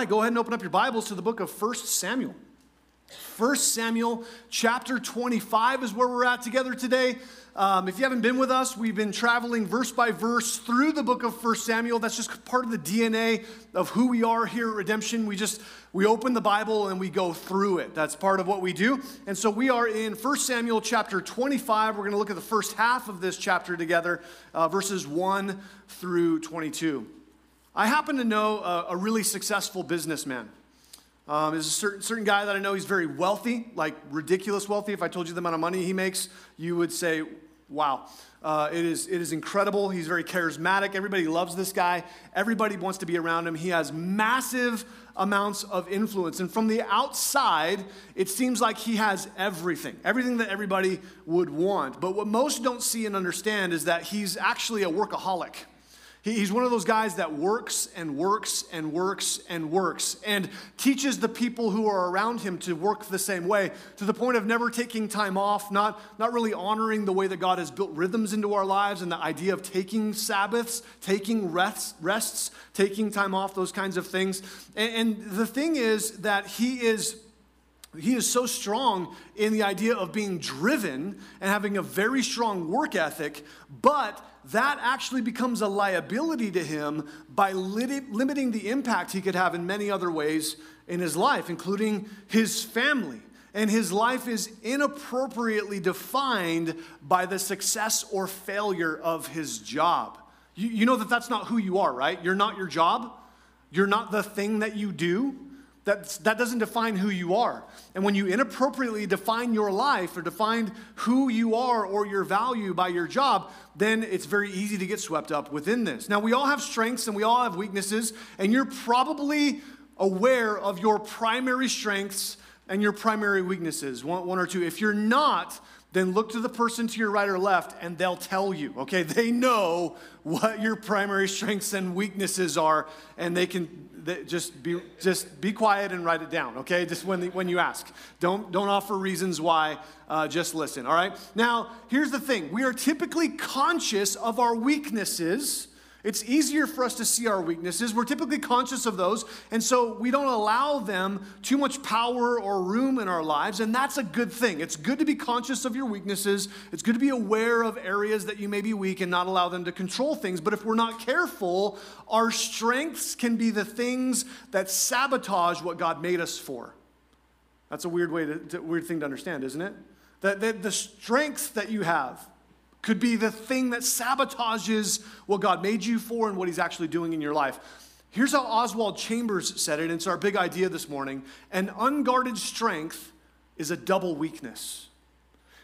right, go ahead and open up your Bibles to the book of 1 Samuel. 1 Samuel chapter 25 is where we're at together today. Um, if you haven't been with us, we've been traveling verse by verse through the book of 1 Samuel. That's just part of the DNA of who we are here at Redemption. We just we open the Bible and we go through it. That's part of what we do. And so we are in 1 Samuel chapter 25. We're going to look at the first half of this chapter together, uh, verses 1 through 22. I happen to know a, a really successful businessman. Um, there's a certain, certain guy that I know, he's very wealthy, like ridiculous wealthy. If I told you the amount of money he makes, you would say, wow. Uh, it, is, it is incredible. He's very charismatic. Everybody loves this guy. Everybody wants to be around him. He has massive amounts of influence. And from the outside, it seems like he has everything, everything that everybody would want. But what most don't see and understand is that he's actually a workaholic. He's one of those guys that works and works and works and works and teaches the people who are around him to work the same way to the point of never taking time off, not, not really honoring the way that God has built rhythms into our lives and the idea of taking Sabbaths, taking rests, rests taking time off, those kinds of things. And, and the thing is that he is he is so strong in the idea of being driven and having a very strong work ethic, but that actually becomes a liability to him by limiting the impact he could have in many other ways in his life, including his family. And his life is inappropriately defined by the success or failure of his job. You, you know that that's not who you are, right? You're not your job, you're not the thing that you do. That's, that doesn't define who you are. And when you inappropriately define your life or define who you are or your value by your job, then it's very easy to get swept up within this. Now, we all have strengths and we all have weaknesses, and you're probably aware of your primary strengths and your primary weaknesses, one, one or two. If you're not, then look to the person to your right or left and they'll tell you, okay? They know what your primary strengths and weaknesses are, and they can just be just be quiet and write it down okay? Just when, the, when you ask. Don't don't offer reasons why uh, just listen all right? Now here's the thing. We are typically conscious of our weaknesses it's easier for us to see our weaknesses. We're typically conscious of those, and so we don't allow them too much power or room in our lives, and that's a good thing. It's good to be conscious of your weaknesses. It's good to be aware of areas that you may be weak and not allow them to control things. But if we're not careful, our strengths can be the things that sabotage what God made us for. That's a weird way to, to weird thing to understand, isn't it? That, that the strengths that you have, could be the thing that sabotages what God made you for and what He's actually doing in your life. Here's how Oswald Chambers said it, and it's our big idea this morning. An unguarded strength is a double weakness.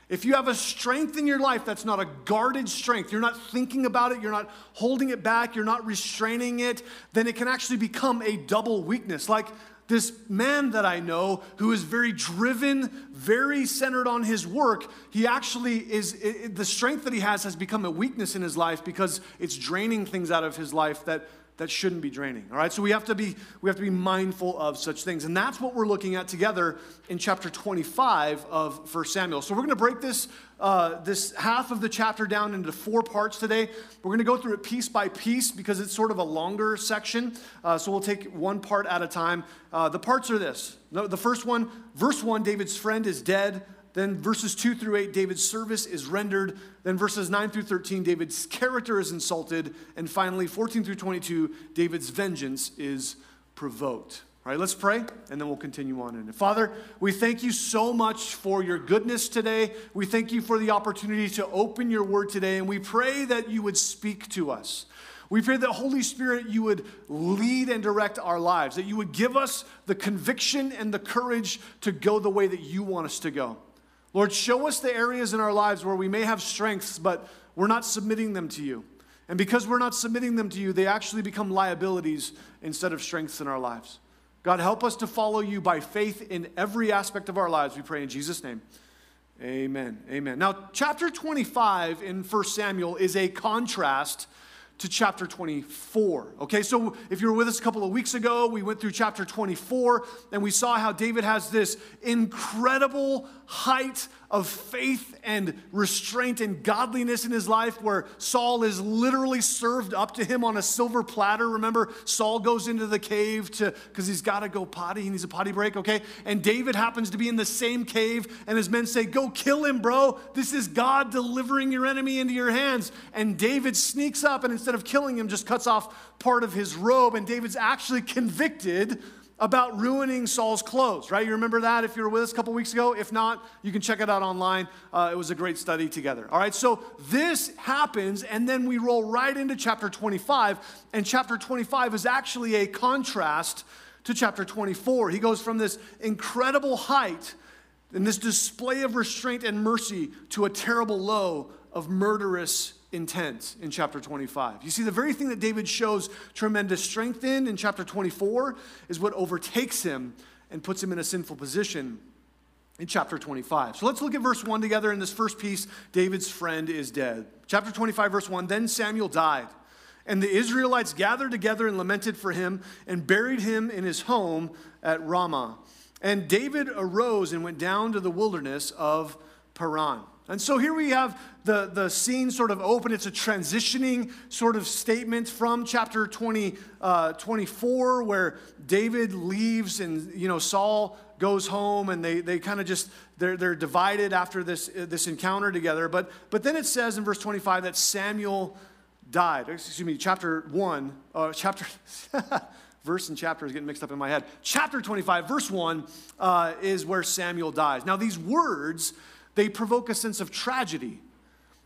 If you have a strength in your life that's not a guarded strength, you're not thinking about it, you're not holding it back, you're not restraining it, then it can actually become a double weakness. Like this man that I know who is very driven, very centered on his work, he actually is, it, the strength that he has has become a weakness in his life because it's draining things out of his life that that shouldn't be draining all right? So we have to be we have to be mindful of such things. And that's what we're looking at together in chapter 25 of 1 samuel. So we're going to break this uh, this half of the chapter down into four parts today. We're going to go through it piece by piece because it's sort of a longer section. Uh, so we'll take one part at a time. Uh, the parts are this. The first one verse 1 david's friend is dead then verses 2 through 8, David's service is rendered. Then verses 9 through 13, David's character is insulted. And finally, 14 through 22, David's vengeance is provoked. All right, let's pray, and then we'll continue on in it. Father, we thank you so much for your goodness today. We thank you for the opportunity to open your word today, and we pray that you would speak to us. We pray that Holy Spirit, you would lead and direct our lives, that you would give us the conviction and the courage to go the way that you want us to go. Lord, show us the areas in our lives where we may have strengths, but we're not submitting them to you. And because we're not submitting them to you, they actually become liabilities instead of strengths in our lives. God, help us to follow you by faith in every aspect of our lives. We pray in Jesus' name. Amen. Amen. Now, chapter 25 in 1 Samuel is a contrast to chapter 24. Okay, so if you were with us a couple of weeks ago, we went through chapter 24 and we saw how David has this incredible height of faith and restraint and godliness in his life where Saul is literally served up to him on a silver platter. Remember, Saul goes into the cave to because he's got to go potty, he needs a potty break, okay? And David happens to be in the same cave, and his men say, Go kill him, bro. This is God delivering your enemy into your hands. And David sneaks up and instead of killing him, just cuts off part of his robe, and David's actually convicted about ruining Saul's clothes, right? You remember that if you were with us a couple weeks ago? If not, you can check it out online. Uh, it was a great study together. All right, so this happens, and then we roll right into chapter 25, and chapter 25 is actually a contrast to chapter 24. He goes from this incredible height and this display of restraint and mercy to a terrible low of murderous intent in chapter 25. You see, the very thing that David shows tremendous strength in in chapter 24 is what overtakes him and puts him in a sinful position in chapter 25. So let's look at verse 1 together. In this first piece, David's friend is dead. Chapter 25, verse 1 Then Samuel died, and the Israelites gathered together and lamented for him and buried him in his home at Ramah. And David arose and went down to the wilderness of Paran. And so here we have the, the scene sort of open. It's a transitioning sort of statement from chapter 20, uh, 24, where David leaves and, you know, Saul goes home and they, they kind of just, they're, they're divided after this, this encounter together. But, but then it says in verse 25 that Samuel died. Excuse me, chapter 1, uh, chapter, verse and chapter is getting mixed up in my head. Chapter 25, verse 1 uh, is where Samuel dies. Now, these words, they provoke a sense of tragedy,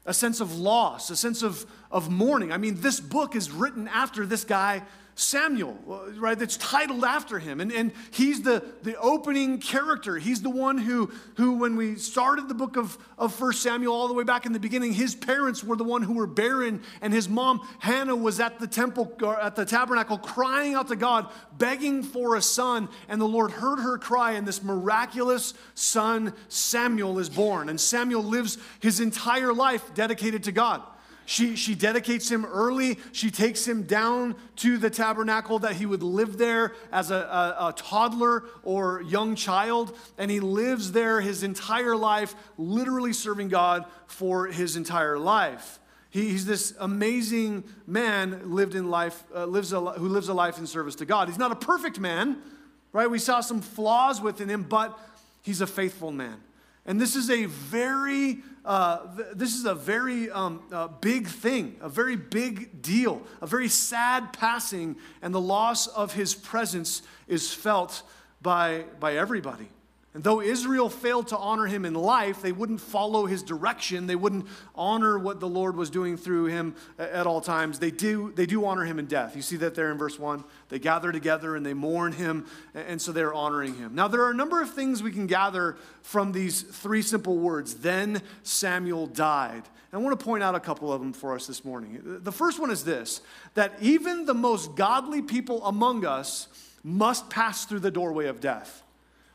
a sense of loss, a sense of, of mourning. I mean, this book is written after this guy Samuel, uh, right? That's titled after him. And, and he's the, the opening character. He's the one who, who, when we started the book of, of 1 Samuel all the way back in the beginning, his parents were the one who were barren, and his mom, Hannah, was at the temple, or at the tabernacle, crying out to God, begging for a son. And the Lord heard her cry, and this miraculous son, Samuel, is born. And Samuel lives his entire life dedicated to God. She, she dedicates him early. She takes him down to the tabernacle that he would live there as a, a, a toddler or young child. And he lives there his entire life, literally serving God for his entire life. He, he's this amazing man lived in life, uh, lives a, who lives a life in service to God. He's not a perfect man, right? We saw some flaws within him, but he's a faithful man. And this is a very, uh, this is a very um, uh, big thing, a very big deal, a very sad passing, and the loss of his presence is felt by, by everybody. And though Israel failed to honor him in life, they wouldn't follow his direction. They wouldn't honor what the Lord was doing through him at all times. They do, they do honor him in death. You see that there in verse 1. They gather together and they mourn him, and so they're honoring him. Now, there are a number of things we can gather from these three simple words. Then Samuel died. And I want to point out a couple of them for us this morning. The first one is this that even the most godly people among us must pass through the doorway of death.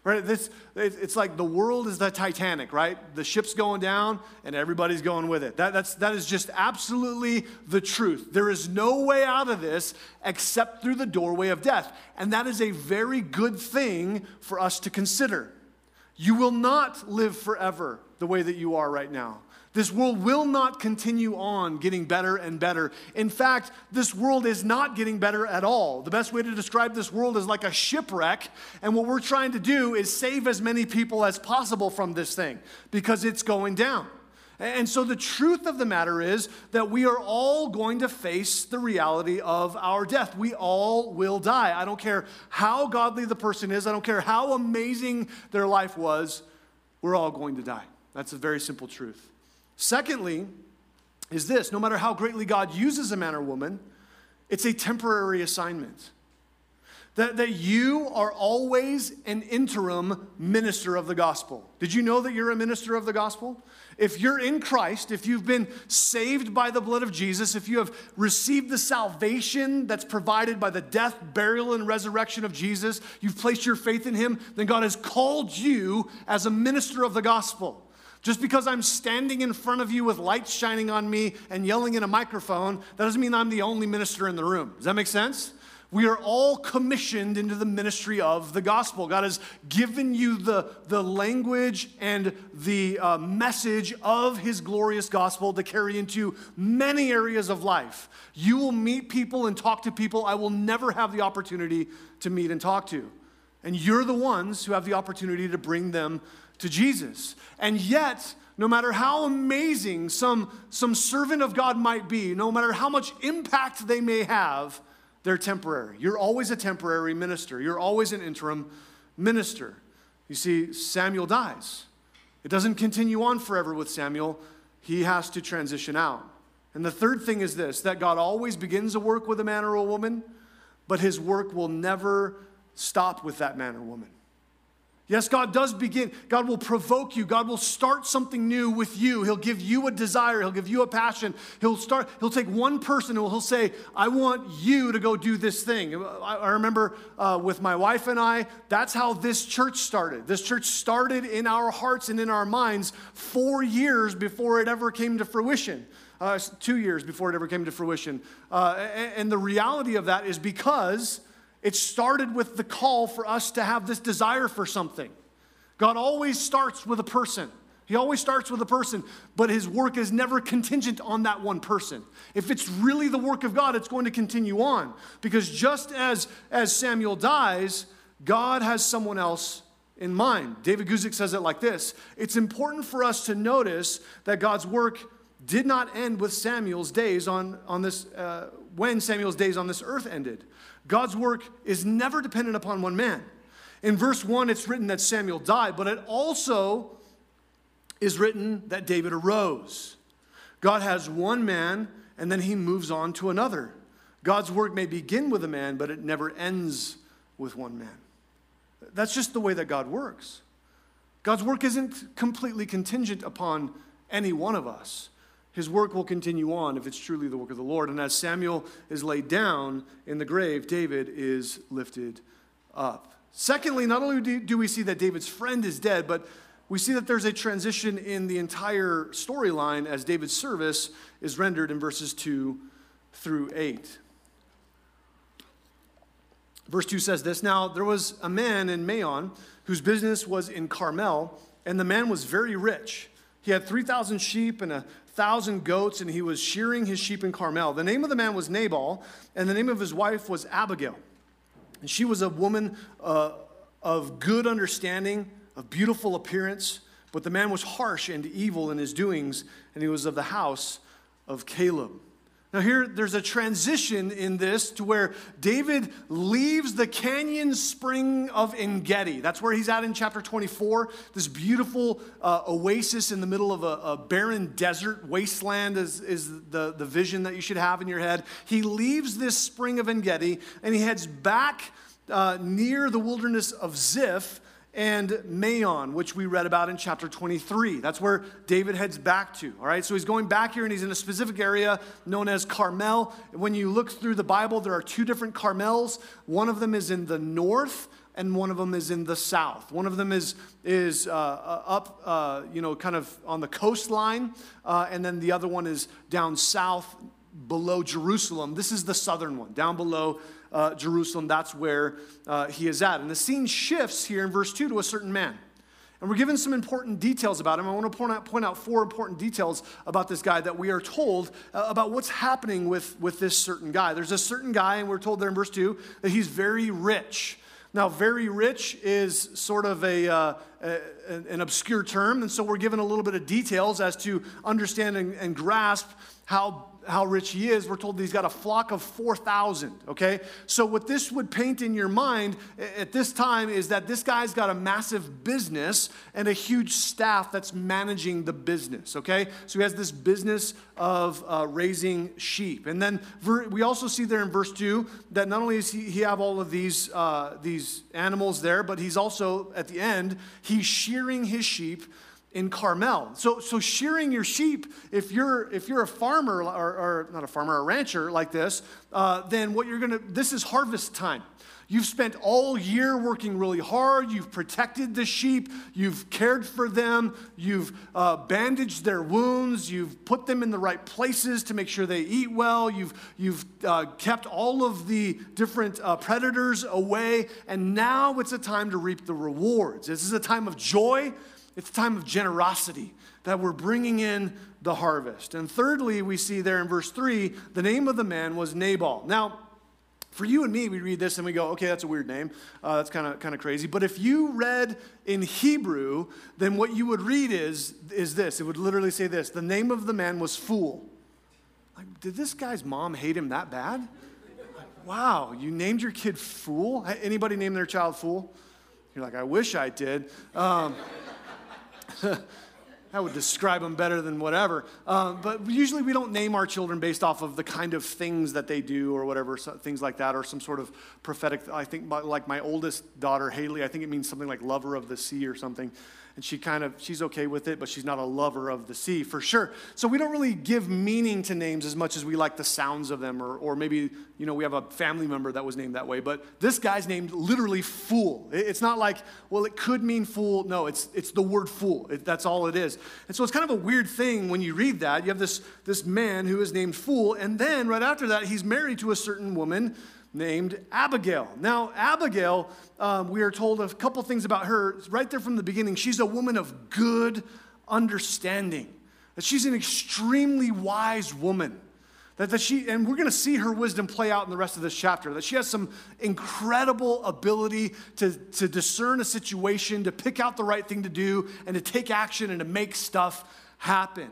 Right? This, it's like the world is the Titanic, right? The ship's going down and everybody's going with it. That, that's, that is just absolutely the truth. There is no way out of this except through the doorway of death. And that is a very good thing for us to consider. You will not live forever the way that you are right now. This world will not continue on getting better and better. In fact, this world is not getting better at all. The best way to describe this world is like a shipwreck, and what we're trying to do is save as many people as possible from this thing because it's going down. And so the truth of the matter is that we are all going to face the reality of our death. We all will die. I don't care how godly the person is, I don't care how amazing their life was, we're all going to die. That's a very simple truth. Secondly, is this no matter how greatly God uses a man or woman, it's a temporary assignment. That, that you are always an interim minister of the gospel. Did you know that you're a minister of the gospel? If you're in Christ, if you've been saved by the blood of Jesus, if you have received the salvation that's provided by the death, burial, and resurrection of Jesus, you've placed your faith in Him, then God has called you as a minister of the gospel. Just because I'm standing in front of you with lights shining on me and yelling in a microphone, that doesn't mean I'm the only minister in the room. Does that make sense? We are all commissioned into the ministry of the gospel. God has given you the, the language and the uh, message of his glorious gospel to carry into many areas of life. You will meet people and talk to people I will never have the opportunity to meet and talk to. And you're the ones who have the opportunity to bring them to Jesus. And yet, no matter how amazing some, some servant of God might be, no matter how much impact they may have, they're temporary. You're always a temporary minister, you're always an interim minister. You see, Samuel dies. It doesn't continue on forever with Samuel, he has to transition out. And the third thing is this that God always begins a work with a man or a woman, but his work will never stop with that man or woman. Yes, God does begin. God will provoke you. God will start something new with you. He'll give you a desire. He'll give you a passion. He'll start, he'll take one person and he'll say, I want you to go do this thing. I, remember uh, with my wife and I, that's how this church started. This church started in our hearts and in our minds four years before it ever came to fruition. Uh, two years before it ever came to fruition. Uh, and, and the reality of that is because it started with the call for us to have this desire for something. God always starts with a person. He always starts with a person, but his work is never contingent on that one person. If it's really the work of God, it's going to continue on. Because just as, as Samuel dies, God has someone else in mind. David Guzik says it like this It's important for us to notice that God's work did not end with Samuel's days on, on this, uh, when Samuel's days on this earth ended. God's work is never dependent upon one man. In verse 1, it's written that Samuel died, but it also is written that David arose. God has one man, and then he moves on to another. God's work may begin with a man, but it never ends with one man. That's just the way that God works. God's work isn't completely contingent upon any one of us his work will continue on if it's truly the work of the Lord. And as Samuel is laid down in the grave, David is lifted up. Secondly, not only do we see that David's friend is dead, but we see that there's a transition in the entire storyline as David's service is rendered in verses 2 through 8. Verse 2 says this Now there was a man in Maon whose business was in Carmel, and the man was very rich. He had 3,000 sheep and a thousand goats, and he was shearing his sheep in Carmel. The name of the man was Nabal, and the name of his wife was Abigail. And she was a woman uh, of good understanding, of beautiful appearance, but the man was harsh and evil in his doings, and he was of the house of Caleb. Now, here, there's a transition in this to where David leaves the canyon spring of Engedi. That's where he's at in chapter 24. This beautiful uh, oasis in the middle of a, a barren desert wasteland is, is the, the vision that you should have in your head. He leaves this spring of Engedi and he heads back uh, near the wilderness of Ziph and Maon, which we read about in chapter 23. That's where David heads back to. All right, so he's going back here and he's in a specific area known as Carmel. When you look through the Bible, there are two different Carmels. One of them is in the north, and one of them is in the south. One of them is, is uh, uh up, uh, you know, kind of on the coastline, uh, and then the other one is down south below Jerusalem. This is the southern one, down below uh, Jerusalem. That's where uh, he is at. And the scene shifts here in verse 2 to a certain man. And we're given some important details about him. I want to point out, point out four important details about this guy that we are told uh, about what's happening with, with this certain guy. There's a certain guy, and we're told there in verse 2 that he's very rich. Now, very rich is sort of a, uh, a, an obscure term, and so we're given a little bit of details as to understand and, and grasp how how rich he is, we're told that he's got a flock of 4,000, okay? So, what this would paint in your mind at this time is that this guy's got a massive business and a huge staff that's managing the business, okay? So, he has this business of uh, raising sheep. And then we also see there in verse 2 that not only does he, he have all of these, uh, these animals there, but he's also, at the end, he's shearing his sheep in Carmel. So, so shearing your sheep, if you're if you're a farmer or, or not a farmer, a rancher like this, uh, then what you're gonna this is harvest time. You've spent all year working really hard. You've protected the sheep. You've cared for them. You've uh, bandaged their wounds. You've put them in the right places to make sure they eat well. You've, you've uh, kept all of the different uh, predators away. And now it's a time to reap the rewards. This is a time of joy, it's a time of generosity that we're bringing in the harvest. And thirdly, we see there in verse 3 the name of the man was Nabal. Now, for you and me, we read this and we go, okay, that's a weird name. Uh, that's kind of kind of crazy. But if you read in Hebrew, then what you would read is, is this. It would literally say this The name of the man was Fool. Like, did this guy's mom hate him that bad? Like, wow, you named your kid Fool? Anybody name their child Fool? You're like, I wish I did. Um, that would describe them better than whatever. Uh, but usually we don't name our children based off of the kind of things that they do or whatever, so, things like that, or some sort of prophetic. I think, like my oldest daughter, Haley, I think it means something like lover of the sea or something and she kind of she's okay with it but she's not a lover of the sea for sure. So we don't really give meaning to names as much as we like the sounds of them or, or maybe you know we have a family member that was named that way but this guy's named literally fool. It's not like well it could mean fool. No it's it's the word fool. It, that's all it is. And so it's kind of a weird thing when you read that. You have this this man who is named fool and then right after that he's married to a certain woman named Abigail. Now, Abigail, um, we are told a couple things about her right there from the beginning. She's a woman of good understanding, that she's an extremely wise woman. That, that she, and we're going to see her wisdom play out in the rest of this chapter, that she has some incredible ability to, to discern a situation, to pick out the right thing to do, and to take action and to make stuff happen.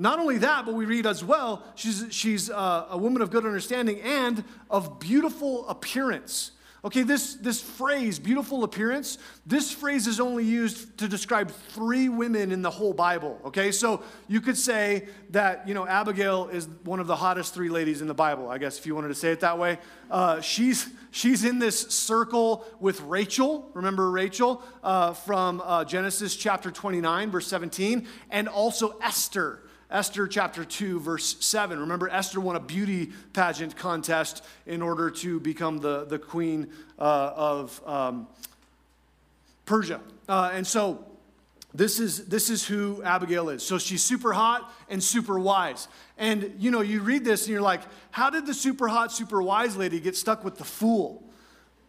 Not only that, but we read as well, she's, she's uh, a woman of good understanding and of beautiful appearance. Okay, this, this phrase, beautiful appearance, this phrase is only used to describe three women in the whole Bible. Okay, so you could say that, you know, Abigail is one of the hottest three ladies in the Bible, I guess, if you wanted to say it that way. Uh, she's, she's in this circle with Rachel. Remember Rachel uh, from uh, Genesis chapter 29, verse 17, and also Esther. Esther chapter 2, verse 7. Remember, Esther won a beauty pageant contest in order to become the, the queen uh, of um, Persia. Uh, and so this is, this is who Abigail is. So she's super hot and super wise. And you know, you read this and you're like, how did the super hot, super wise lady get stuck with the fool?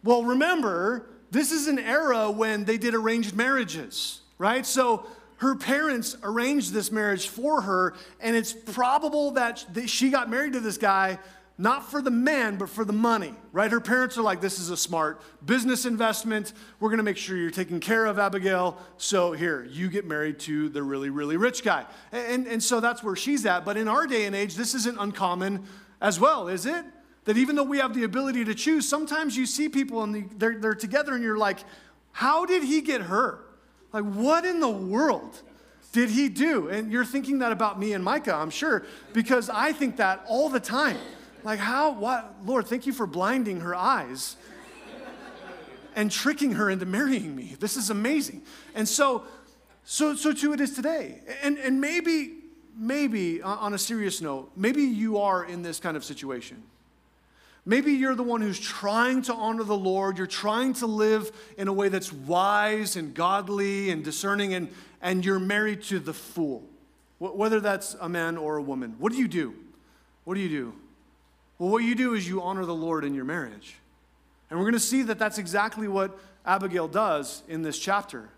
Well, remember, this is an era when they did arranged marriages, right? So her parents arranged this marriage for her, and it's probable that she got married to this guy not for the man, but for the money, right? Her parents are like, this is a smart business investment. We're gonna make sure you're taking care of Abigail. So here, you get married to the really, really rich guy. And, and so that's where she's at. But in our day and age, this isn't uncommon as well, is it? That even though we have the ability to choose, sometimes you see people and they're, they're together and you're like, how did he get her? Like, what in the world did he do? And you're thinking that about me and Micah, I'm sure, because I think that all the time. Like, how, what? Lord, thank you for blinding her eyes and tricking her into marrying me. This is amazing. And so, so, so too it is today. And, and maybe, maybe on a serious note, maybe you are in this kind of situation. Maybe you're the one who's trying to honor the Lord. You're trying to live in a way that's wise and godly and discerning, and, and you're married to the fool, whether that's a man or a woman. What do you do? What do you do? Well, what you do is you honor the Lord in your marriage. And we're going to see that that's exactly what Abigail does in this chapter.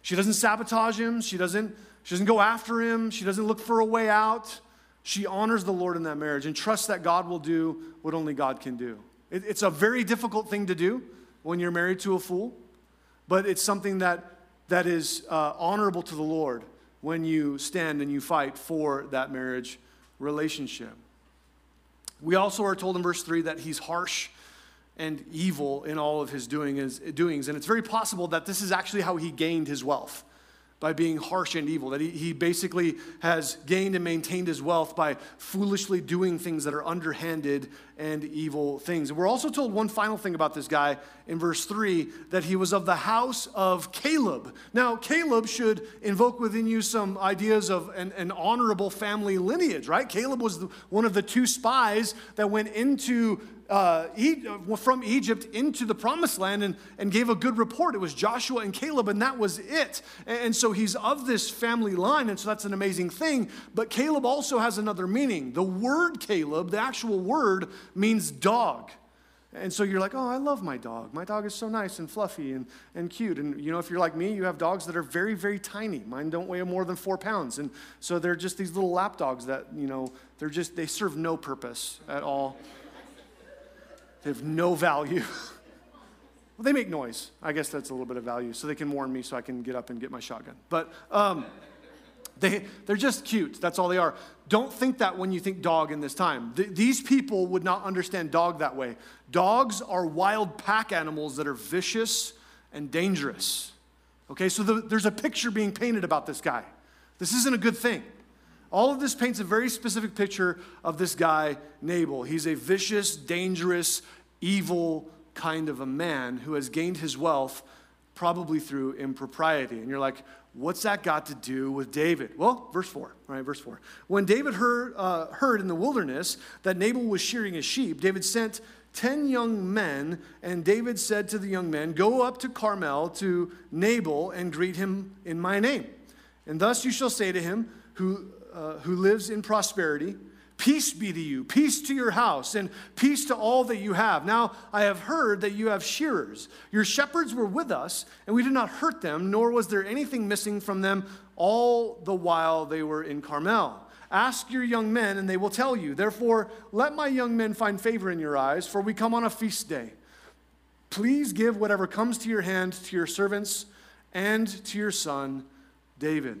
She doesn't sabotage him, she doesn't, she doesn't go after him, she doesn't look for a way out. She honors the Lord in that marriage and trusts that God will do what only God can do. It, it's a very difficult thing to do when you're married to a fool, but it's something that, that is uh, honorable to the Lord when you stand and you fight for that marriage relationship. We also are told in verse 3 that he's harsh and evil in all of his doing, his doings. And it's very possible that this is actually how he gained his wealth by being harsh and evil, that he, he basically has gained and maintained his wealth by foolishly doing things that are underhanded and evil things. We're also told one final thing about this guy in verse 3 that he was of the house of Caleb. Now, Caleb should invoke within you some ideas of an, an honorable family lineage, right? Caleb was the, one of the two spies that went into uh, from Egypt into the promised land and, and gave a good report. It was Joshua and Caleb, and that was it. And so he's of this family line, and so that's an amazing thing. But Caleb also has another meaning. The word Caleb, the actual word, means dog. And so you're like, oh, I love my dog. My dog is so nice and fluffy and, and cute. And you know, if you're like me, you have dogs that are very, very tiny. Mine don't weigh more than four pounds. And so they're just these little lap dogs that, you know, they're just, they serve no purpose at all. They have no value. well, they make noise. I guess that's a little bit of value. So they can warn me so I can get up and get my shotgun. But, um, they, they're just cute. That's all they are. Don't think that when you think dog in this time. Th- these people would not understand dog that way. Dogs are wild pack animals that are vicious and dangerous. Okay, so the, there's a picture being painted about this guy. This isn't a good thing. All of this paints a very specific picture of this guy, Nabal. He's a vicious, dangerous, evil kind of a man who has gained his wealth probably through impropriety. And you're like, What's that got to do with David? Well, verse 4, right? Verse 4. When David heard, uh, heard in the wilderness that Nabal was shearing his sheep, David sent 10 young men, and David said to the young men, Go up to Carmel to Nabal and greet him in my name. And thus you shall say to him, who, uh, who lives in prosperity, Peace be to you, peace to your house, and peace to all that you have. Now I have heard that you have shearers. Your shepherds were with us, and we did not hurt them, nor was there anything missing from them all the while they were in Carmel. Ask your young men, and they will tell you. Therefore, let my young men find favor in your eyes, for we come on a feast day. Please give whatever comes to your hand to your servants and to your son, David.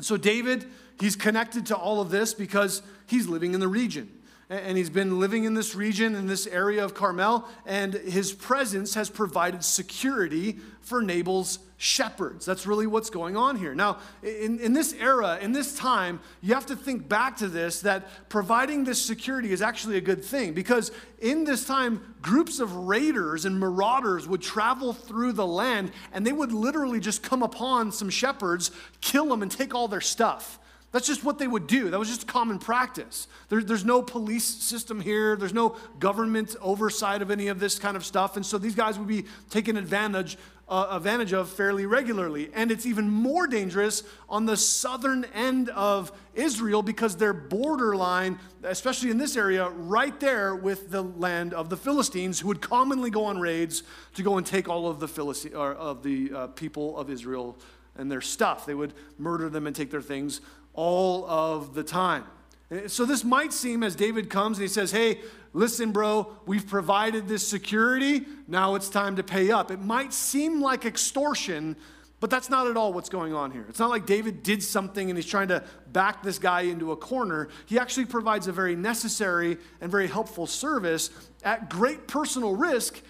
So, David He's connected to all of this because he's living in the region. And he's been living in this region, in this area of Carmel, and his presence has provided security for Nabal's shepherds. That's really what's going on here. Now, in, in this era, in this time, you have to think back to this that providing this security is actually a good thing because in this time, groups of raiders and marauders would travel through the land and they would literally just come upon some shepherds, kill them, and take all their stuff. That's just what they would do. That was just common practice. There, there's no police system here, there's no government oversight of any of this kind of stuff. And so these guys would be taken advantage, uh, advantage of fairly regularly. And it's even more dangerous on the southern end of Israel because they're borderline, especially in this area, right there with the land of the Philistines, who would commonly go on raids to go and take all of the, Philistine, of the uh, people of Israel and their stuff. They would murder them and take their things all of the time. Eh, so this might seem as David comes and he says, Hey, listen, bro, we've provided this security. Now it's time to pay up. It might seem like extortion, but that's not at all what's going on here. It's not like David did something and he's trying to back this guy into a corner. He actually provides a very necessary and very helpful service at great personal risk,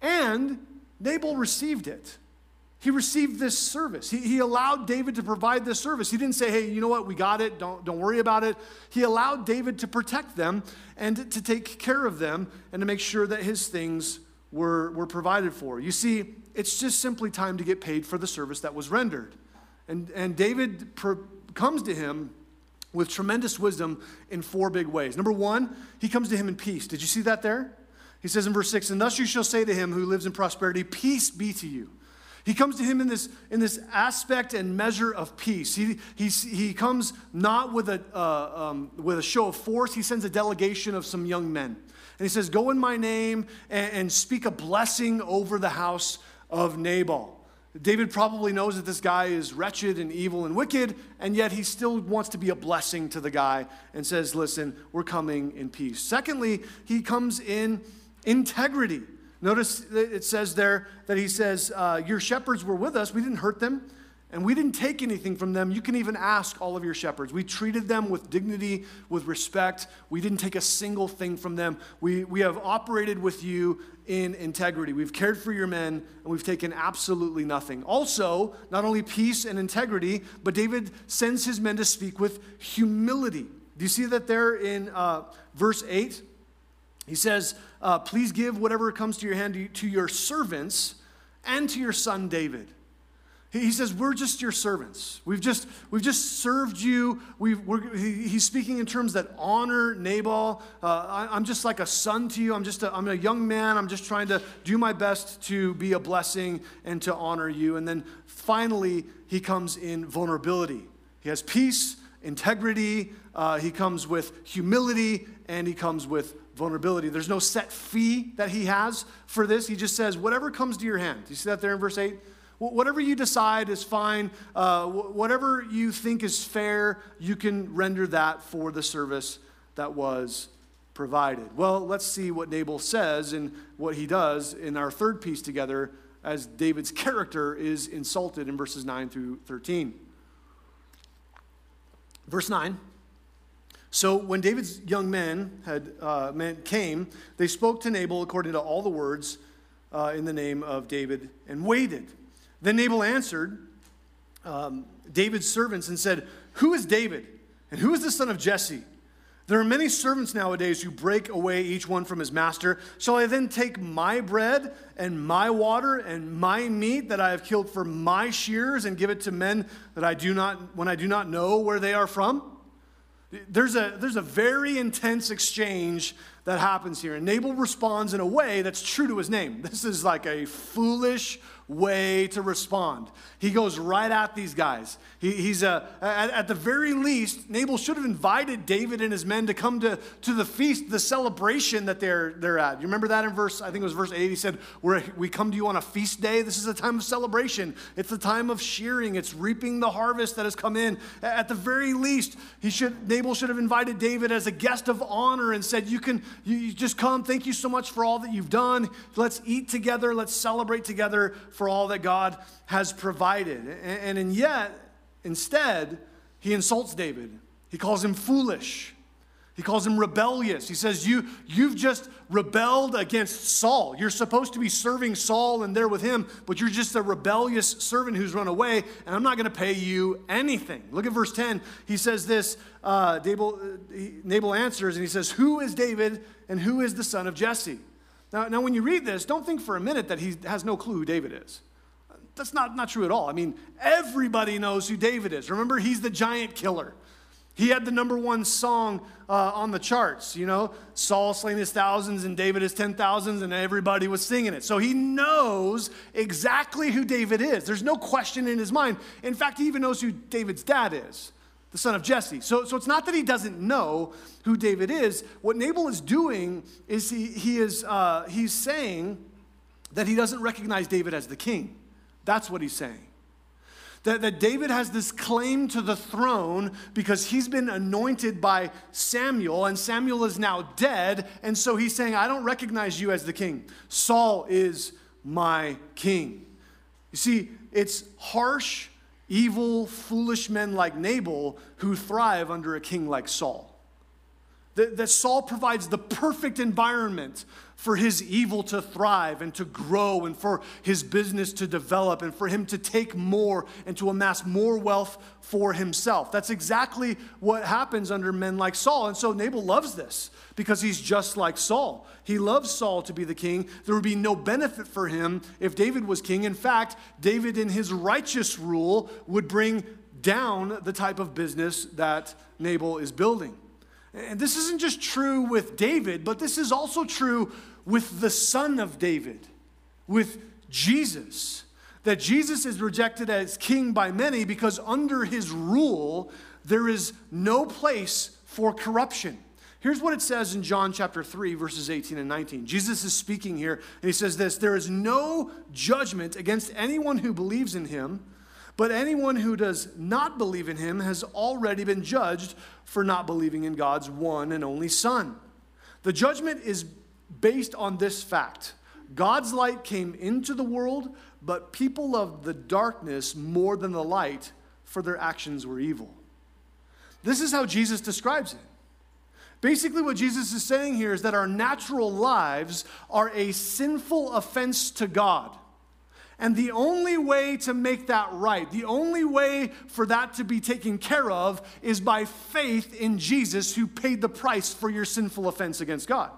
and Nabal received it. He received this service. He, he allowed David to provide this service. He didn't say, hey, you know what, we got it, don't, don't worry about it. He allowed David to protect them and to take care of them and to make sure that his things were, were provided for. You see, it's just simply time to get paid for the service that was rendered. And, and David pro- comes to him with tremendous wisdom in four big ways. Number one, he comes to him in peace. Did you see that there? He says in verse 6, And thus you shall say to him who lives in prosperity, Peace be to you. He comes to him in this, in this aspect and measure of peace. He, he, he comes not with a, uh, um, with a show of force, he sends a delegation of some young men. And he says, Go in my name and, and speak a blessing over the house of Nabal. David probably knows that this guy is wretched and evil and wicked, and yet he still wants to be a blessing to the guy and says, Listen, we're coming in peace. Secondly, he comes in integrity. Notice it says there that he says, uh, Your shepherds were with us. We didn't hurt them, and we didn't take anything from them. You can even ask all of your shepherds. We treated them with dignity, with respect. We didn't take a single thing from them. We, we have operated with you in integrity. We've cared for your men, and we've taken absolutely nothing. Also, not only peace and integrity, but David sends his men to speak with humility. Do you see that there in uh, verse 8? He says, uh, Please give whatever comes to your hand to, to your servants and to your son David. He says, We're just your servants. We've just, we've just served you. We've, he, he's speaking in terms that honor Nabal. Uh, I, am just like a son to you. I'm just a, I'm a young man. I'm just trying to do my best to be a blessing and to honor you. And then finally, he comes in vulnerability. He has peace, integrity, uh, he comes with humility, and he comes with vulnerability. There's no set fee that he has for this. He just says, Whatever comes to your hand. You see that there in verse 8? Whatever you decide is fine. Uh, whatever you think is fair, you can render that for the service that was provided. Well, let's see what Nabal says and what he does in our third piece together as David's character is insulted in verses 9 through 13. Verse 9. So when David's young men had uh, men came, they spoke to Nabal according to all the words uh, in the name of David and waited. Then Nabal answered um, David's servants and said, Who is David? And who is the son of Jesse? There are many servants nowadays who break away each one from his master. Shall I then take my bread and my water and my meat that I have killed for my shears and give it to men that I do not when I do not know where they are from? There's a, there's a very intense exchange that happens here. And Nabal responds in a way that's true to his name. This is like a foolish, way to respond. He goes right at these guys. He, he's a, at, at, the very least, Nabal should have invited David and his men to come to, to the feast, the celebration that they're, they're at. You remember that in verse, I think it was verse 8. He said, We're, We come to you on a feast day. This is a time of celebration. It's the time of shearing, it's reaping the harvest that has come in. At the very least, he should, Nabal should have invited David as a guest of honor and said, You can you, you just come. Thank you so much for all that you've done. Let's eat together. Let's celebrate together for all that God has provided. And, and yet, instead, he insults David. He calls him foolish. He calls him rebellious. He says, you, You've just rebelled against Saul. You're supposed to be serving Saul and there with him, but you're just a rebellious servant who's run away, and I'm not going to pay you anything. Look at verse 10. He says this uh, Nabal, uh, Nabal answers, and he says, Who is David and who is the son of Jesse? Now, now, when you read this, don't think for a minute that he has no clue who David is. That's not, not true at all. I mean, everybody knows who David is. Remember, he's the giant killer. He had the number one song uh, on the charts, you know, Saul slain his thousands and David his ten thousands, and everybody was singing it. So he knows exactly who David is. There's no question in his mind. In fact, he even knows who David's dad is, the son of Jesse. So, so it's not that he doesn't know who David is. What Nabal is doing is he, he is, uh, he's saying that he doesn't recognize David as the king. That's what he's saying. That, that David has this claim to the throne because he's been anointed by Samuel, and Samuel is now dead. And so he's saying, I don't recognize you as the king. Saul is my king. You see, it's harsh, evil, foolish men like Nabal who thrive under a king like Saul. That, that Saul provides the perfect environment for his evil to thrive and to grow and for his business to develop and for him to take more and to amass more wealth for himself. That's exactly what happens under men like Saul. And so Nabal loves this because he's just like Saul. He loves Saul to be the king. There would be no benefit for him if David was king. In fact, David, in his righteous rule, would bring down the type of business that Nabal is building. And this isn't just true with David, but this is also true with the son of David, with Jesus. That Jesus is rejected as king by many because under his rule, there is no place for corruption. Here's what it says in John chapter 3, verses 18 and 19. Jesus is speaking here, and he says this There is no judgment against anyone who believes in him. But anyone who does not believe in him has already been judged for not believing in God's one and only Son. The judgment is based on this fact God's light came into the world, but people loved the darkness more than the light, for their actions were evil. This is how Jesus describes it. Basically, what Jesus is saying here is that our natural lives are a sinful offense to God. And the only way to make that right, the only way for that to be taken care of, is by faith in Jesus who paid the price for your sinful offense against God.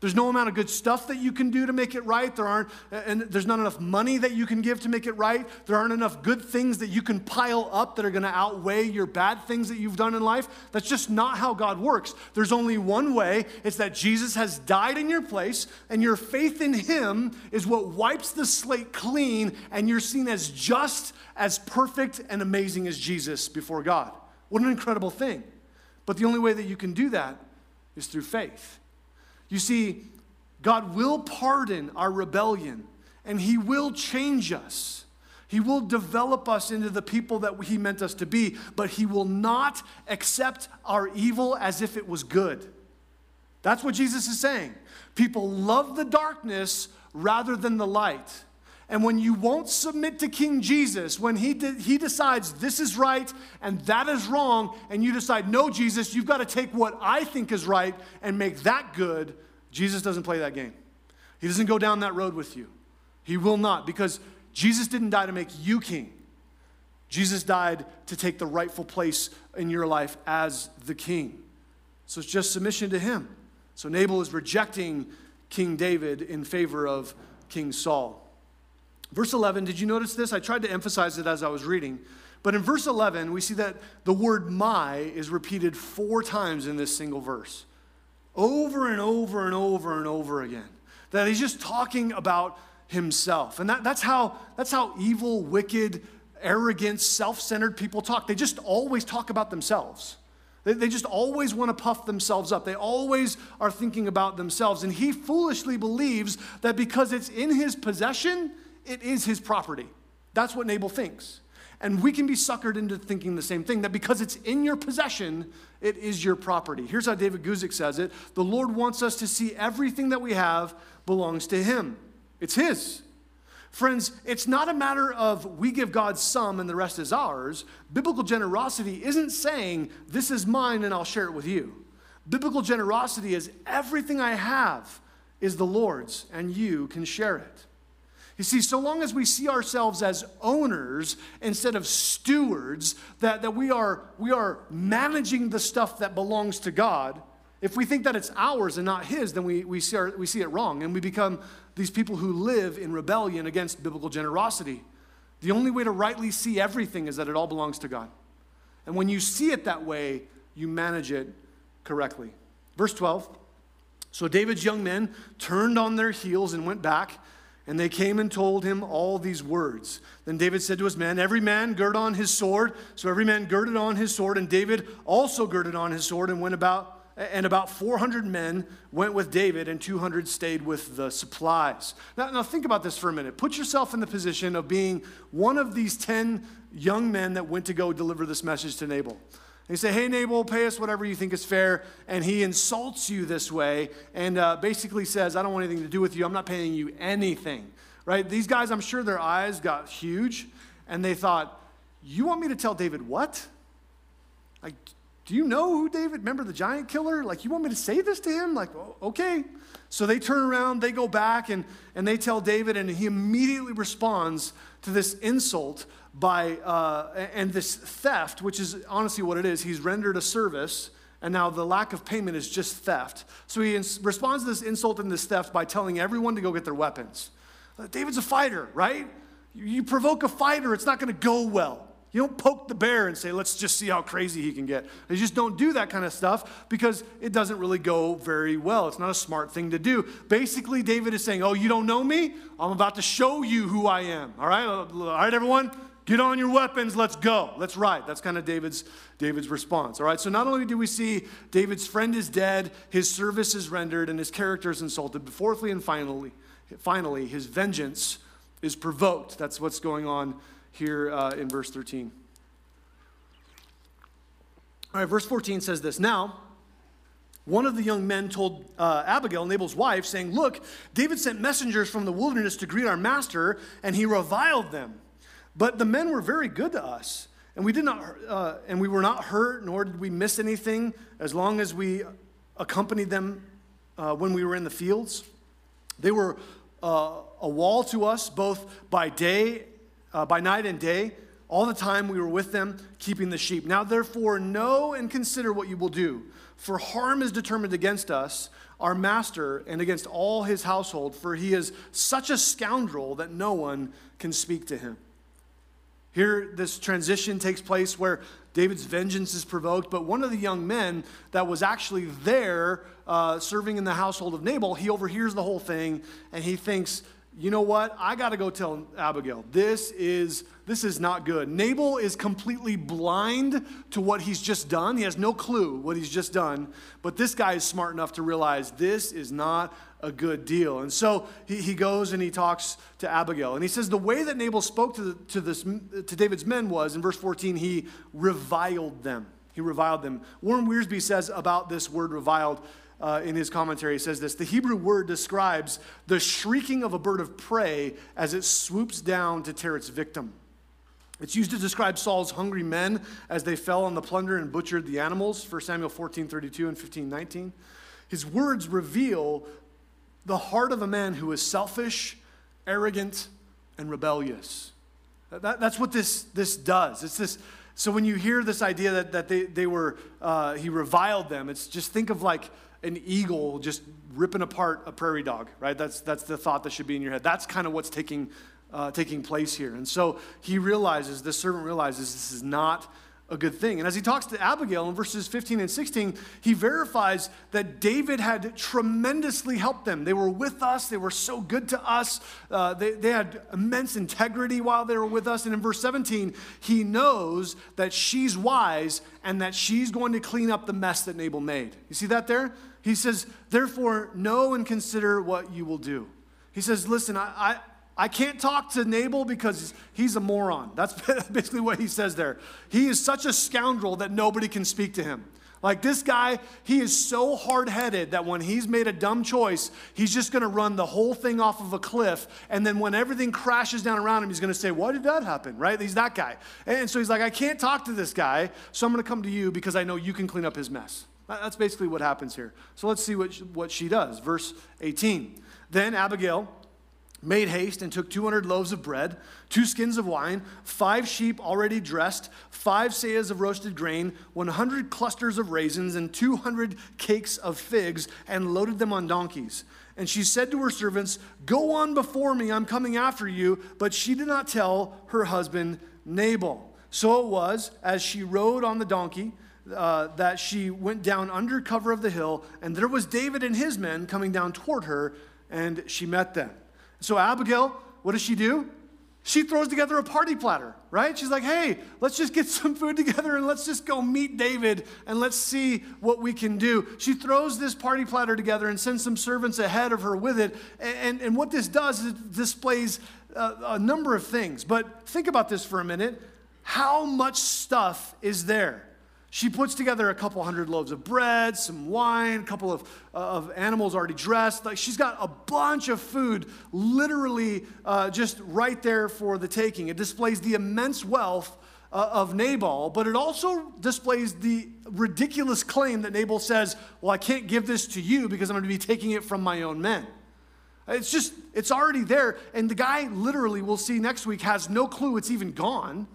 There's no amount of good stuff that you can do to make it right. There aren't, and there's not enough money that you can give to make it right. There aren't enough good things that you can pile up that are going to outweigh your bad things that you've done in life. That's just not how God works. There's only one way it's that Jesus has died in your place, and your faith in Him is what wipes the slate clean, and you're seen as just, as perfect, and amazing as Jesus before God. What an incredible thing. But the only way that you can do that is through faith. You see, God will pardon our rebellion and He will change us. He will develop us into the people that He meant us to be, but He will not accept our evil as if it was good. That's what Jesus is saying. People love the darkness rather than the light. And when you won't submit to King Jesus, when he, de- he decides this is right and that is wrong, and you decide, no, Jesus, you've got to take what I think is right and make that good, Jesus doesn't play that game. He doesn't go down that road with you. He will not, because Jesus didn't die to make you king. Jesus died to take the rightful place in your life as the king. So it's just submission to him. So Nabal is rejecting King David in favor of King Saul. Verse 11, did you notice this? I tried to emphasize it as I was reading. But in verse 11, we see that the word my is repeated four times in this single verse. Over and over and over and over again. That he's just talking about himself. And that, that's, how, that's how evil, wicked, arrogant, self centered people talk. They just always talk about themselves. They, they just always want to puff themselves up. They always are thinking about themselves. And he foolishly believes that because it's in his possession, it is his property. That's what Nabal thinks. And we can be suckered into thinking the same thing that because it's in your possession, it is your property. Here's how David Guzik says it The Lord wants us to see everything that we have belongs to him, it's his. Friends, it's not a matter of we give God some and the rest is ours. Biblical generosity isn't saying, This is mine and I'll share it with you. Biblical generosity is everything I have is the Lord's and you can share it. You see, so long as we see ourselves as owners instead of stewards, that, that we, are, we are managing the stuff that belongs to God, if we think that it's ours and not His, then we, we, see, our, we see it wrong. And we become these people who live in rebellion against biblical generosity. The only way to rightly see everything is that it all belongs to God. And when you see it that way, you manage it correctly. Verse 12 So David's young men turned on their heels and went back and they came and told him all these words. Then David said to his men, Every man gird on his sword. So every man girded on his sword, and David also girded on his sword and went about. And about 400 men went with David, and 200 stayed with the supplies. Now, now, think about this for a minute. Put yourself in the position of being one of these 10 young men that went to go deliver this message to Nabal. They say, Hey, Nabal, pay us whatever you think is fair. And he insults you this way and uh, basically says, I don't want anything to do with you. I'm not paying you anything. Right? These guys, I'm sure their eyes got huge and they thought, You want me to tell David what? Like, do you know who David? Remember the giant killer? Like, you want me to say this to him? Like, okay. So they turn around, they go back, and, and they tell David, and he immediately responds to this insult by, uh, and this theft, which is honestly what it is. He's rendered a service, and now the lack of payment is just theft. So he ins- responds to this insult and this theft by telling everyone to go get their weapons. Uh, David's a fighter, right? You, you provoke a fighter, it's not going to go well. You don't poke the bear and say, let's just see how crazy he can get. They just don't do that kind of stuff because it doesn't really go very well. It's not a smart thing to do. Basically, David is saying, Oh, you don't know me? I'm about to show you who I am. All right? All right, everyone? Get on your weapons, let's go. Let's ride. That's kind of David's, David's response. All right, so not only do we see David's friend is dead, his service is rendered, and his character is insulted, but fourthly and finally, finally, his vengeance is provoked. That's what's going on here uh, in verse 13. All right, verse 14 says this Now, one of the young men told uh, Abigail, Nabal's wife, saying, Look, David sent messengers from the wilderness to greet our master, and he reviled them. But the men were very good to us, and we did not, uh, and we were not hurt, nor did we miss anything, as long as we accompanied them uh, when we were in the fields. They were uh, a wall to us, both by day, uh, by night and day. All the time we were with them, keeping the sheep. Now, therefore, know and consider what you will do. For harm is determined against us, our master, and against all his household, for he is such a scoundrel that no one can speak to him. Here, this transition takes place where David's vengeance is provoked, but one of the young men that was actually there uh, serving in the household of Nabal, he overhears the whole thing and he thinks, you know what? I got to go tell Abigail. This is this is not good. Nabal is completely blind to what he's just done. He has no clue what he's just done. But this guy is smart enough to realize this is not a good deal. And so he, he goes and he talks to Abigail. And he says the way that Nabal spoke to, the, to, this, to David's men was, in verse 14, he reviled them. He reviled them. Warren Wiersbe says about this word reviled, uh, in his commentary, says this The Hebrew word describes the shrieking of a bird of prey as it swoops down to tear its victim. It's used to describe Saul's hungry men as they fell on the plunder and butchered the animals, 1 Samuel 14 32 and 15 19. His words reveal the heart of a man who is selfish, arrogant, and rebellious. That, that's what this, this does. It's this. So when you hear this idea that, that they, they were, uh, he reviled them, it's just think of like an eagle just ripping apart a prairie dog, right? That's, that's the thought that should be in your head. That's kind of what's taking uh, taking place here. And so he realizes, the servant realizes this is not a good thing. And as he talks to Abigail in verses 15 and 16, he verifies that David had tremendously helped them. They were with us, they were so good to us, uh, they, they had immense integrity while they were with us. And in verse 17, he knows that she's wise and that she's going to clean up the mess that Nabal made. You see that there? He says, Therefore, know and consider what you will do. He says, Listen, I, I I can't talk to Nabal because he's a moron. That's basically what he says there. He is such a scoundrel that nobody can speak to him. Like this guy, he is so hard headed that when he's made a dumb choice, he's just going to run the whole thing off of a cliff. And then when everything crashes down around him, he's going to say, Why did that happen? Right? He's that guy. And so he's like, I can't talk to this guy, so I'm going to come to you because I know you can clean up his mess. That's basically what happens here. So let's see what, what she does. Verse 18. Then Abigail made haste and took 200 loaves of bread, two skins of wine, five sheep already dressed, five seahs of roasted grain, 100 clusters of raisins, and 200 cakes of figs, and loaded them on donkeys. And she said to her servants, Go on before me, I'm coming after you. But she did not tell her husband Nabal. So it was, as she rode on the donkey, uh, that she went down under cover of the hill, and there was David and his men coming down toward her, and she met them. So Abigail, what does she do? She throws together a party platter, right? She's like, hey, let's just get some food together and let's just go meet David and let's see what we can do. She throws this party platter together and sends some servants ahead of her with it. And, and what this does is it displays a, a number of things. But think about this for a minute. How much stuff is there? She puts together a couple hundred loaves of bread, some wine, a couple of, uh, of animals already dressed. Like she's got a bunch of food literally uh, just right there for the taking. It displays the immense wealth uh, of Nabal, but it also displays the ridiculous claim that Nabal says, Well, I can't give this to you because I'm going to be taking it from my own men. It's just, it's already there. And the guy literally, we'll see next week, has no clue it's even gone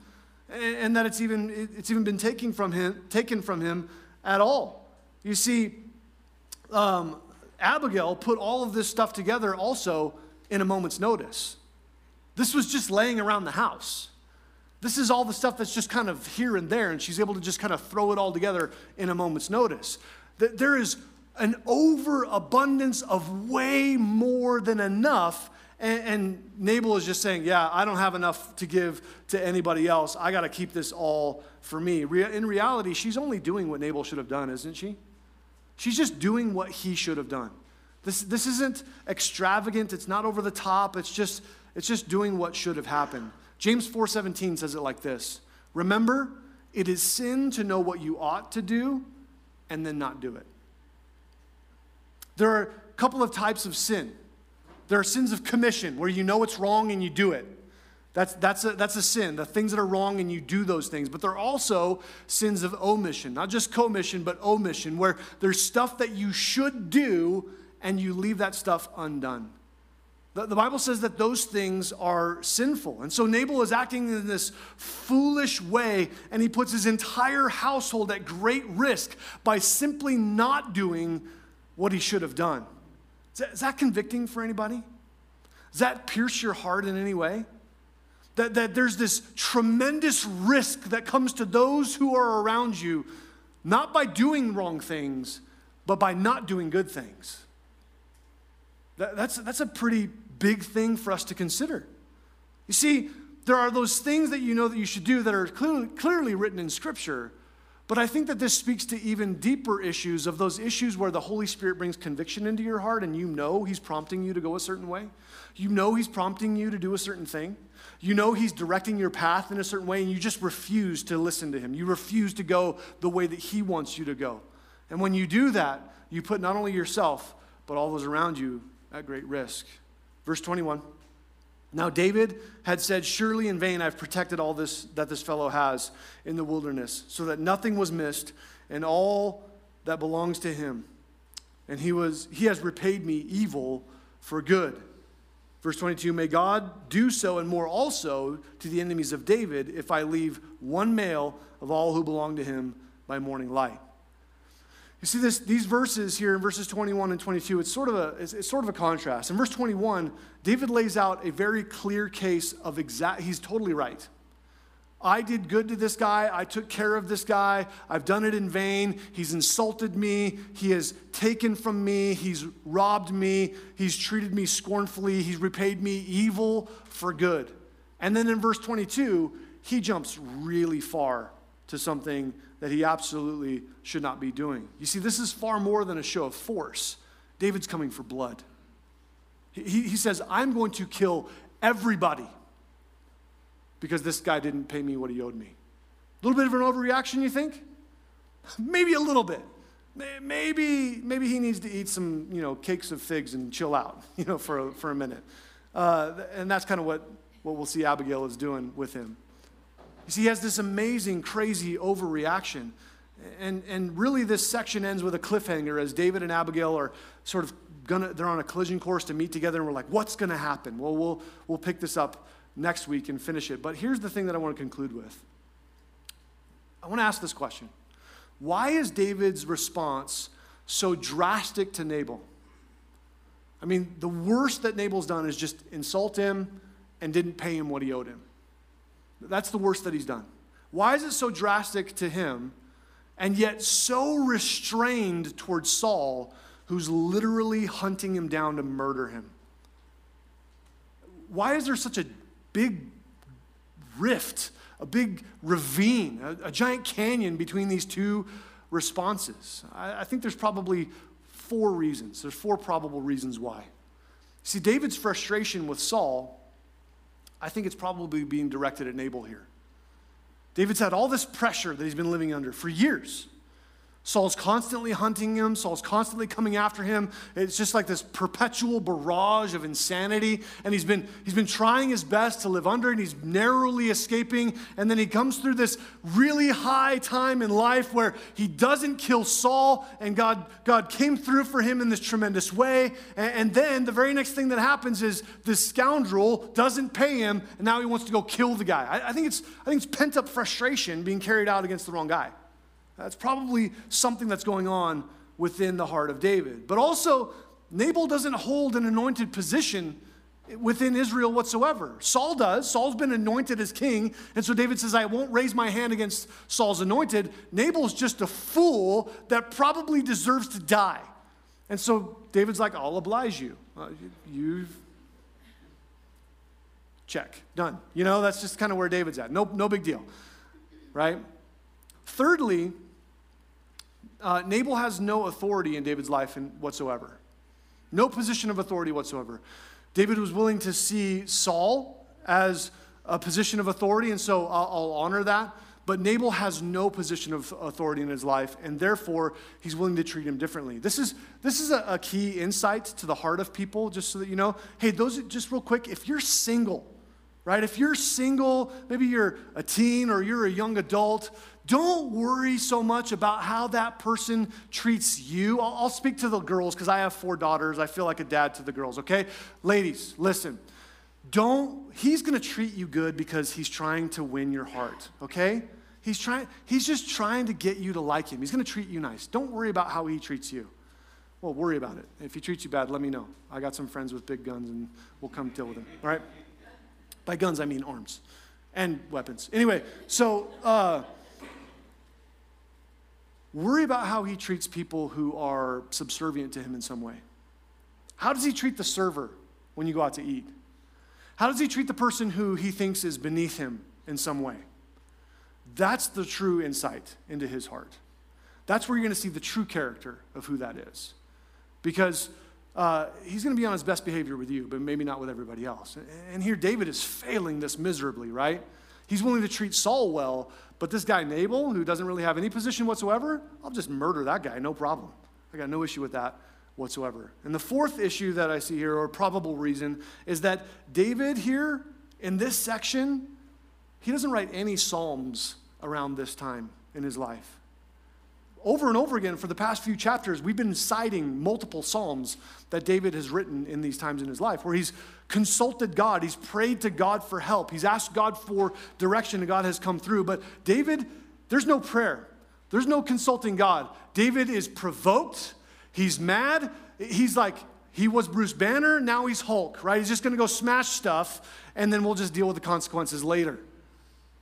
and that it's even, it's even been taken from him, taken from him at all. You see, um, Abigail put all of this stuff together also in a moment's notice. This was just laying around the house. This is all the stuff that's just kind of here and there, and she's able to just kind of throw it all together in a moment's notice. There is an overabundance of way more than enough and, and Nabal is just saying, Yeah, I don't have enough to give to anybody else. I got to keep this all for me. In reality, she's only doing what Nabal should have done, isn't she? She's just doing what he should have done. This, this isn't extravagant, it's not over the top, it's just, it's just doing what should have happened. James 4:17 says it like this. Remember, it is sin to know what you ought to do and then not do it. There are a couple of types of sin. There are sins of commission where you know it's wrong and you do it. That's, that's, a, that's a sin, the things that are wrong and you do those things. But there are also sins of omission, not just commission, but omission, where there's stuff that you should do and you leave that stuff undone. The, the Bible says that those things are sinful. And so Nabal is acting in this foolish way, and he puts his entire household at great risk by simply not doing what he should have done. Is that, is that convicting for anybody? Does that pierce your heart in any way? That, that there's this tremendous risk that comes to those who are around you, not by doing wrong things, but by not doing good things. That, that's, that's a pretty big thing for us to consider. You see, there are those things that you know that you should do that are clearly, clearly written in Scripture, but I think that this speaks to even deeper issues of those issues where the Holy Spirit brings conviction into your heart and you know He's prompting you to go a certain way. You know He's prompting you to do a certain thing. You know He's directing your path in a certain way, and you just refuse to listen to Him. You refuse to go the way that He wants you to go. And when you do that, you put not only yourself, but all those around you at great risk. Verse 21. Now, David had said, Surely in vain I've protected all this that this fellow has in the wilderness, so that nothing was missed, and all that belongs to him. And he, was, he has repaid me evil for good. Verse 22 May God do so and more also to the enemies of David if I leave one male of all who belong to him by morning light. You see this, these verses here in verses 21 and 22, it's sort, of a, it's, it's, sort of a contrast. In verse 21, David lays out a very clear case of exact, he's totally right. I did good to this guy. I took care of this guy. I've done it in vain. He's insulted me. He has taken from me. He's robbed me. He's treated me scornfully. He's repaid me evil for good. And then in verse 22, he jumps really far to something that he absolutely should not be doing. You see, this is far more than a show of force. David's coming for blood. He, he says, I'm going to kill everybody because this guy didn't pay me what he owed me. A little bit of an overreaction, you think? Maybe a little bit. Maybe, maybe he needs to eat some, you know, cakes of figs and chill out, you know, for a, for a minute. Uh, and that's kind of what, what we'll see Abigail is doing with him. You see, he has this amazing, crazy overreaction. And, and really, this section ends with a cliffhanger as David and Abigail are sort of gonna, they're on a collision course to meet together, and we're like, what's gonna happen? Well, we'll, we'll pick this up next week and finish it. But here's the thing that I wanna conclude with I wanna ask this question Why is David's response so drastic to Nabal? I mean, the worst that Nabal's done is just insult him and didn't pay him what he owed him. That's the worst that he's done. Why is it so drastic to him and yet so restrained towards Saul, who's literally hunting him down to murder him? Why is there such a big rift, a big ravine, a, a giant canyon between these two responses? I, I think there's probably four reasons. There's four probable reasons why. See, David's frustration with Saul I think it's probably being directed at Nabal here. David's had all this pressure that he's been living under for years. Saul's constantly hunting him. Saul's constantly coming after him. It's just like this perpetual barrage of insanity. And he's been, he's been trying his best to live under. And he's narrowly escaping. And then he comes through this really high time in life where he doesn't kill Saul. And God, God came through for him in this tremendous way. And, and then the very next thing that happens is this scoundrel doesn't pay him. And now he wants to go kill the guy. I, I think, it's, I think it's pent up frustration being carried out against the wrong guy. That's probably something that's going on within the heart of David. But also, Nabal doesn't hold an anointed position within Israel whatsoever. Saul does. Saul's been anointed as king. And so David says, I won't raise my hand against Saul's anointed. Nabal's just a fool that probably deserves to die. And so David's like, I'll oblige you. Uh, you check, done. You know, that's just kind of where David's at. No, no big deal, right? Thirdly, uh, Nabal has no authority in David's life in, whatsoever. No position of authority whatsoever. David was willing to see Saul as a position of authority, and so I'll, I'll honor that. But Nabal has no position of authority in his life, and therefore he's willing to treat him differently. This is, this is a, a key insight to the heart of people, just so that you know. Hey, those, just real quick, if you're single, right? If you're single, maybe you're a teen or you're a young adult, don't worry so much about how that person treats you. I'll, I'll speak to the girls because I have four daughters. I feel like a dad to the girls, okay? Ladies, listen. Don't, he's gonna treat you good because he's trying to win your heart, okay? He's trying, he's just trying to get you to like him. He's gonna treat you nice. Don't worry about how he treats you. Well, worry about it. If he treats you bad, let me know. I got some friends with big guns and we'll come deal with him, all right? By guns, I mean arms and weapons. Anyway, so, uh, Worry about how he treats people who are subservient to him in some way. How does he treat the server when you go out to eat? How does he treat the person who he thinks is beneath him in some way? That's the true insight into his heart. That's where you're going to see the true character of who that is. Because uh, he's going to be on his best behavior with you, but maybe not with everybody else. And here, David is failing this miserably, right? He's willing to treat Saul well, but this guy, Nabal, who doesn't really have any position whatsoever, I'll just murder that guy, no problem. I got no issue with that whatsoever. And the fourth issue that I see here, or probable reason, is that David here in this section, he doesn't write any Psalms around this time in his life over and over again for the past few chapters, we've been citing multiple Psalms that David has written in these times in his life, where he's consulted God, he's prayed to God for help, he's asked God for direction, and God has come through. But David, there's no prayer, there's no consulting God. David is provoked, he's mad, he's like, he was Bruce Banner, now he's Hulk, right? He's just gonna go smash stuff, and then we'll just deal with the consequences later.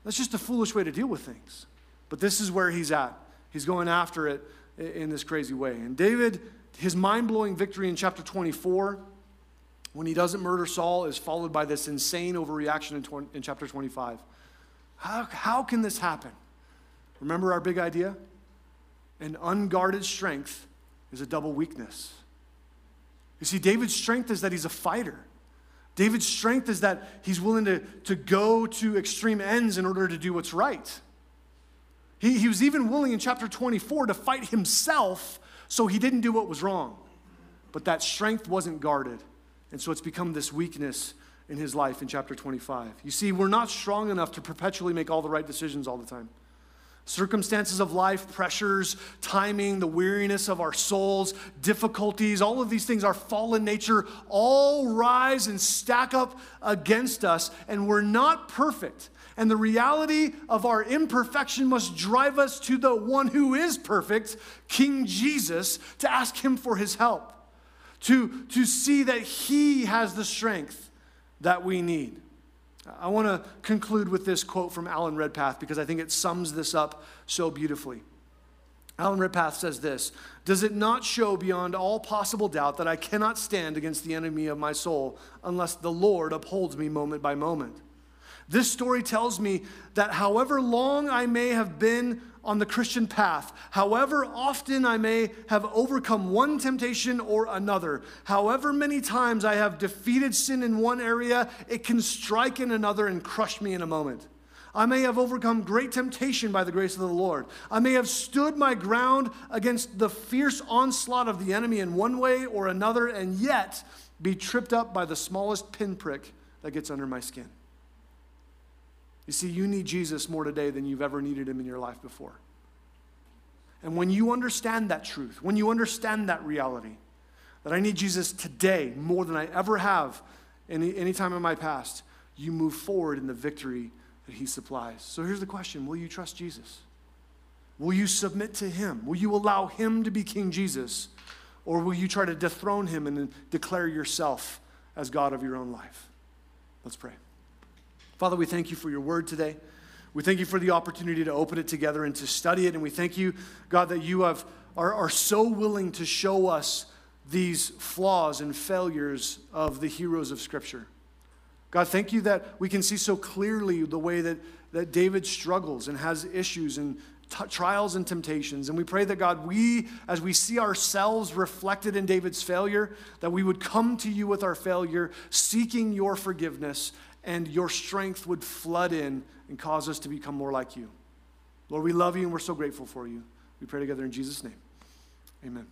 That's just a foolish way to deal with things. But this is where he's at. He's going after it in this crazy way. And David, his mind blowing victory in chapter 24, when he doesn't murder Saul, is followed by this insane overreaction in, 20, in chapter 25. How, how can this happen? Remember our big idea? An unguarded strength is a double weakness. You see, David's strength is that he's a fighter. David's strength is that he's willing to, to go to extreme ends in order to do what's right. He, he was even willing in chapter 24 to fight himself so he didn't do what was wrong. But that strength wasn't guarded. And so it's become this weakness in his life in chapter 25. You see, we're not strong enough to perpetually make all the right decisions all the time. Circumstances of life, pressures, timing, the weariness of our souls, difficulties, all of these things, our fallen nature, all rise and stack up against us, and we're not perfect. And the reality of our imperfection must drive us to the one who is perfect, King Jesus, to ask him for his help, to, to see that he has the strength that we need. I want to conclude with this quote from Alan Redpath because I think it sums this up so beautifully. Alan Redpath says this Does it not show beyond all possible doubt that I cannot stand against the enemy of my soul unless the Lord upholds me moment by moment? This story tells me that however long I may have been on the Christian path, however often I may have overcome one temptation or another, however many times I have defeated sin in one area, it can strike in another and crush me in a moment. I may have overcome great temptation by the grace of the Lord. I may have stood my ground against the fierce onslaught of the enemy in one way or another, and yet be tripped up by the smallest pinprick that gets under my skin. You see, you need Jesus more today than you've ever needed him in your life before. And when you understand that truth, when you understand that reality, that I need Jesus today more than I ever have any, any time in my past, you move forward in the victory that he supplies. So here's the question Will you trust Jesus? Will you submit to him? Will you allow him to be King Jesus? Or will you try to dethrone him and declare yourself as God of your own life? Let's pray. Father, we thank you for your word today. We thank you for the opportunity to open it together and to study it. And we thank you, God, that you have, are, are so willing to show us these flaws and failures of the heroes of Scripture. God, thank you that we can see so clearly the way that, that David struggles and has issues and t- trials and temptations. And we pray that, God, we, as we see ourselves reflected in David's failure, that we would come to you with our failure, seeking your forgiveness and your strength would flood in and cause us to become more like you. Lord, we love you and we're so grateful for you. We pray together in Jesus' name. Amen.